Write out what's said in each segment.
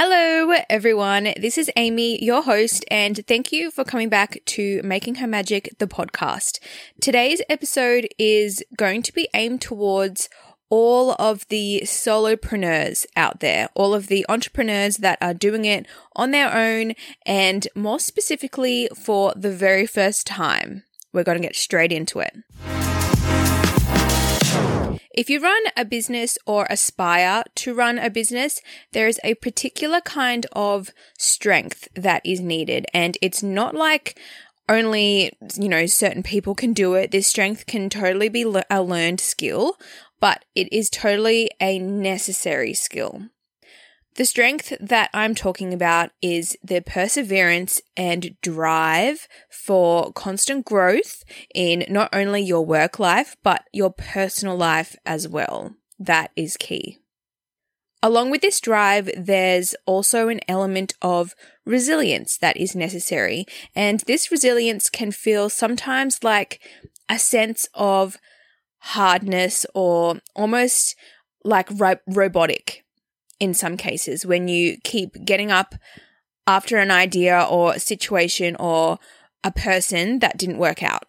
Hello, everyone. This is Amy, your host, and thank you for coming back to Making Her Magic, the podcast. Today's episode is going to be aimed towards all of the solopreneurs out there, all of the entrepreneurs that are doing it on their own, and more specifically for the very first time. We're going to get straight into it. If you run a business or aspire to run a business, there is a particular kind of strength that is needed. And it's not like only, you know, certain people can do it. This strength can totally be a learned skill, but it is totally a necessary skill. The strength that I'm talking about is the perseverance and drive for constant growth in not only your work life, but your personal life as well. That is key. Along with this drive, there's also an element of resilience that is necessary. And this resilience can feel sometimes like a sense of hardness or almost like ro- robotic in some cases when you keep getting up after an idea or a situation or a person that didn't work out.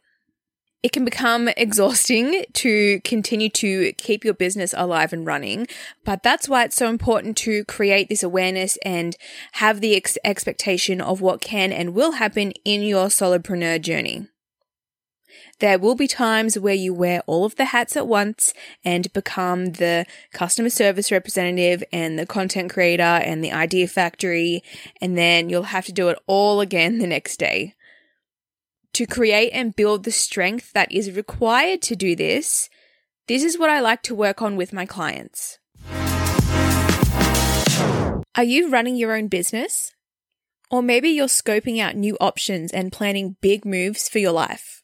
It can become exhausting to continue to keep your business alive and running, but that's why it's so important to create this awareness and have the ex- expectation of what can and will happen in your solopreneur journey. There will be times where you wear all of the hats at once and become the customer service representative and the content creator and the idea factory, and then you'll have to do it all again the next day. To create and build the strength that is required to do this, this is what I like to work on with my clients. Are you running your own business? Or maybe you're scoping out new options and planning big moves for your life.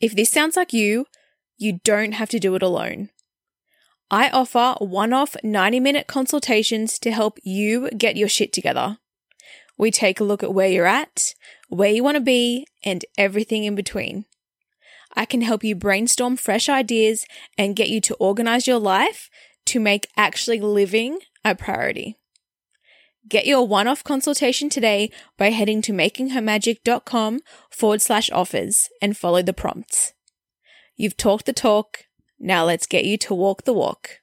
If this sounds like you, you don't have to do it alone. I offer one off 90 minute consultations to help you get your shit together. We take a look at where you're at, where you want to be, and everything in between. I can help you brainstorm fresh ideas and get you to organize your life to make actually living a priority. Get your one off consultation today by heading to makinghermagic.com forward slash offers and follow the prompts. You've talked the talk, now let's get you to walk the walk.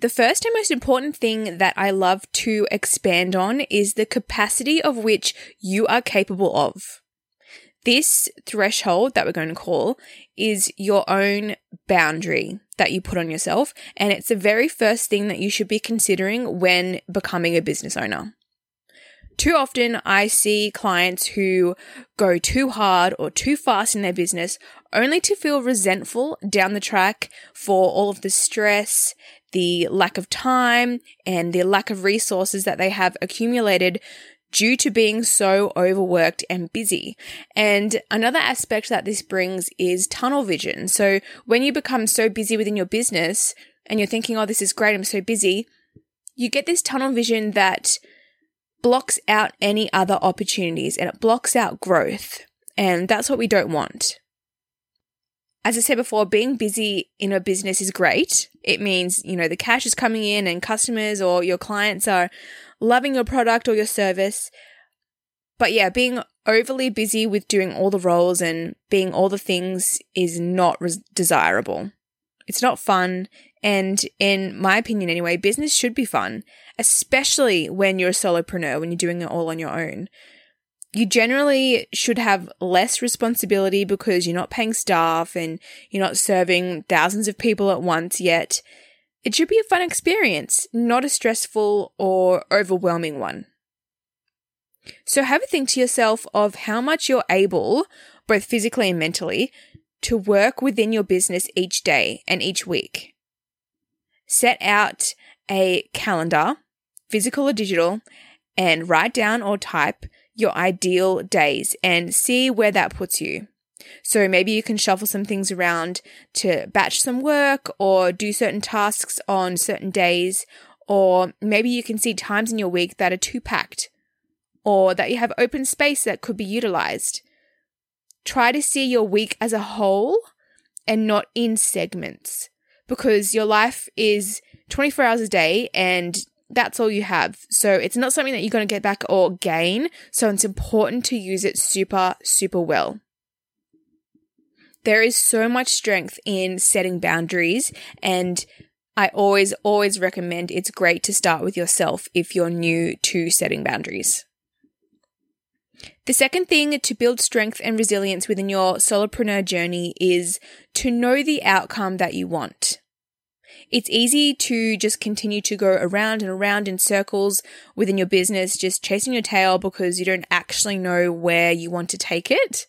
The first and most important thing that I love to expand on is the capacity of which you are capable of. This threshold that we're going to call is your own boundary that you put on yourself. And it's the very first thing that you should be considering when becoming a business owner. Too often, I see clients who go too hard or too fast in their business only to feel resentful down the track for all of the stress, the lack of time, and the lack of resources that they have accumulated due to being so overworked and busy. And another aspect that this brings is tunnel vision. So when you become so busy within your business and you're thinking, oh, this is great, I'm so busy, you get this tunnel vision that blocks out any other opportunities and it blocks out growth. And that's what we don't want. As I said before, being busy in a business is great. It means, you know, the cash is coming in and customers or your clients are loving your product or your service. But yeah, being overly busy with doing all the roles and being all the things is not res- desirable. It's not fun. And in my opinion, anyway, business should be fun, especially when you're a solopreneur, when you're doing it all on your own. You generally should have less responsibility because you're not paying staff and you're not serving thousands of people at once yet. It should be a fun experience, not a stressful or overwhelming one. So have a think to yourself of how much you're able, both physically and mentally, to work within your business each day and each week. Set out a calendar, physical or digital, and write down or type your ideal days and see where that puts you. So maybe you can shuffle some things around to batch some work or do certain tasks on certain days, or maybe you can see times in your week that are too packed or that you have open space that could be utilized. Try to see your week as a whole and not in segments because your life is 24 hours a day and that's all you have. So it's not something that you're going to get back or gain. So it's important to use it super, super well. There is so much strength in setting boundaries and I always, always recommend it's great to start with yourself if you're new to setting boundaries. The second thing to build strength and resilience within your solopreneur journey is to know the outcome that you want. It's easy to just continue to go around and around in circles within your business, just chasing your tail because you don't actually know where you want to take it.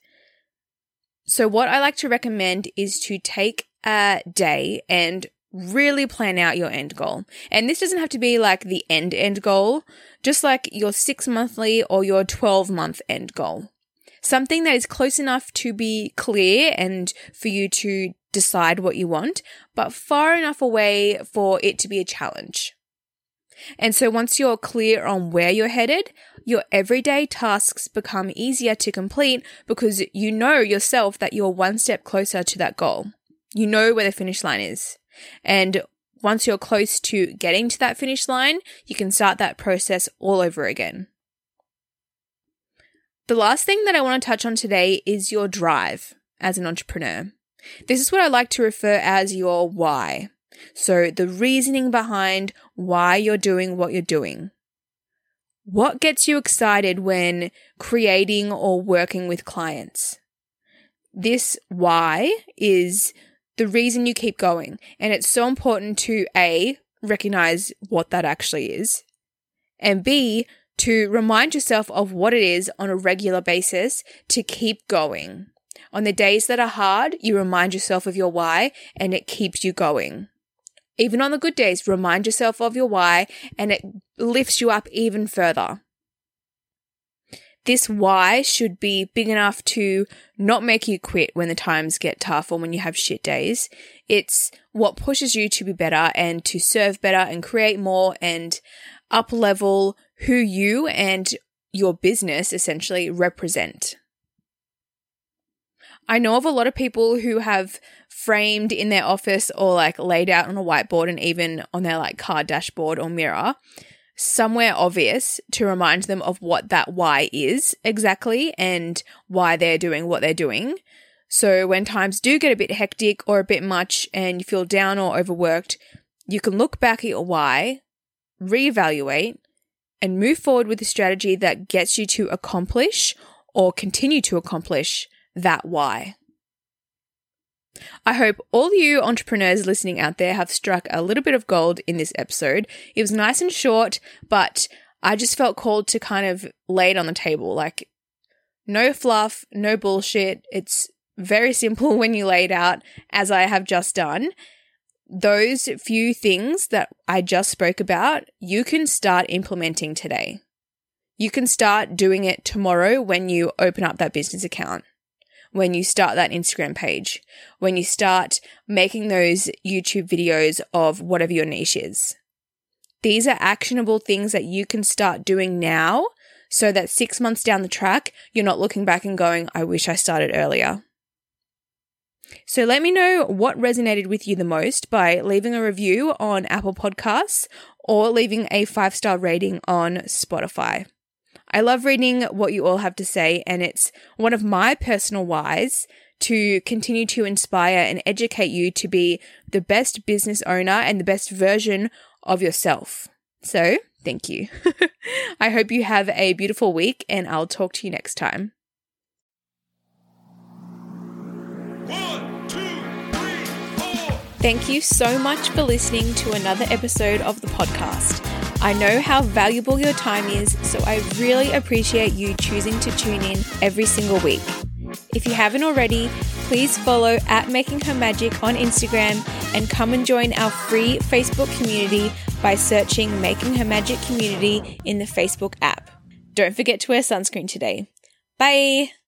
So, what I like to recommend is to take a day and really plan out your end goal. And this doesn't have to be like the end end goal, just like your six monthly or your 12 month end goal. Something that is close enough to be clear and for you to decide what you want, but far enough away for it to be a challenge. And so once you're clear on where you're headed, your everyday tasks become easier to complete because you know yourself that you're one step closer to that goal. You know where the finish line is. And once you're close to getting to that finish line, you can start that process all over again. The last thing that I want to touch on today is your drive as an entrepreneur. This is what I like to refer as your why. So, the reasoning behind why you're doing what you're doing. What gets you excited when creating or working with clients? This why is the reason you keep going. And it's so important to A, recognize what that actually is, and B, to remind yourself of what it is on a regular basis to keep going. On the days that are hard, you remind yourself of your why and it keeps you going. Even on the good days, remind yourself of your why and it lifts you up even further. This why should be big enough to not make you quit when the times get tough or when you have shit days. It's what pushes you to be better and to serve better and create more and up level who you and your business essentially represent. I know of a lot of people who have framed in their office or like laid out on a whiteboard and even on their like car dashboard or mirror somewhere obvious to remind them of what that why is exactly and why they're doing what they're doing. So when times do get a bit hectic or a bit much and you feel down or overworked, you can look back at your why, reevaluate, and move forward with a strategy that gets you to accomplish or continue to accomplish that why. I hope all you entrepreneurs listening out there have struck a little bit of gold in this episode. It was nice and short, but I just felt called to kind of lay it on the table. Like, no fluff, no bullshit. It's very simple when you lay it out, as I have just done. Those few things that I just spoke about, you can start implementing today. You can start doing it tomorrow when you open up that business account when you start that Instagram page, when you start making those YouTube videos of whatever your niche is. These are actionable things that you can start doing now so that six months down the track, you're not looking back and going, I wish I started earlier. So let me know what resonated with you the most by leaving a review on Apple Podcasts or leaving a five star rating on Spotify. I love reading what you all have to say, and it's one of my personal whys to continue to inspire and educate you to be the best business owner and the best version of yourself. So, thank you. I hope you have a beautiful week, and I'll talk to you next time. One, two, three, four. Thank you so much for listening to another episode of the podcast. I know how valuable your time is, so I really appreciate you choosing to tune in every single week. If you haven't already, please follow at Making Her Magic on Instagram and come and join our free Facebook community by searching Making Her Magic Community in the Facebook app. Don't forget to wear sunscreen today. Bye!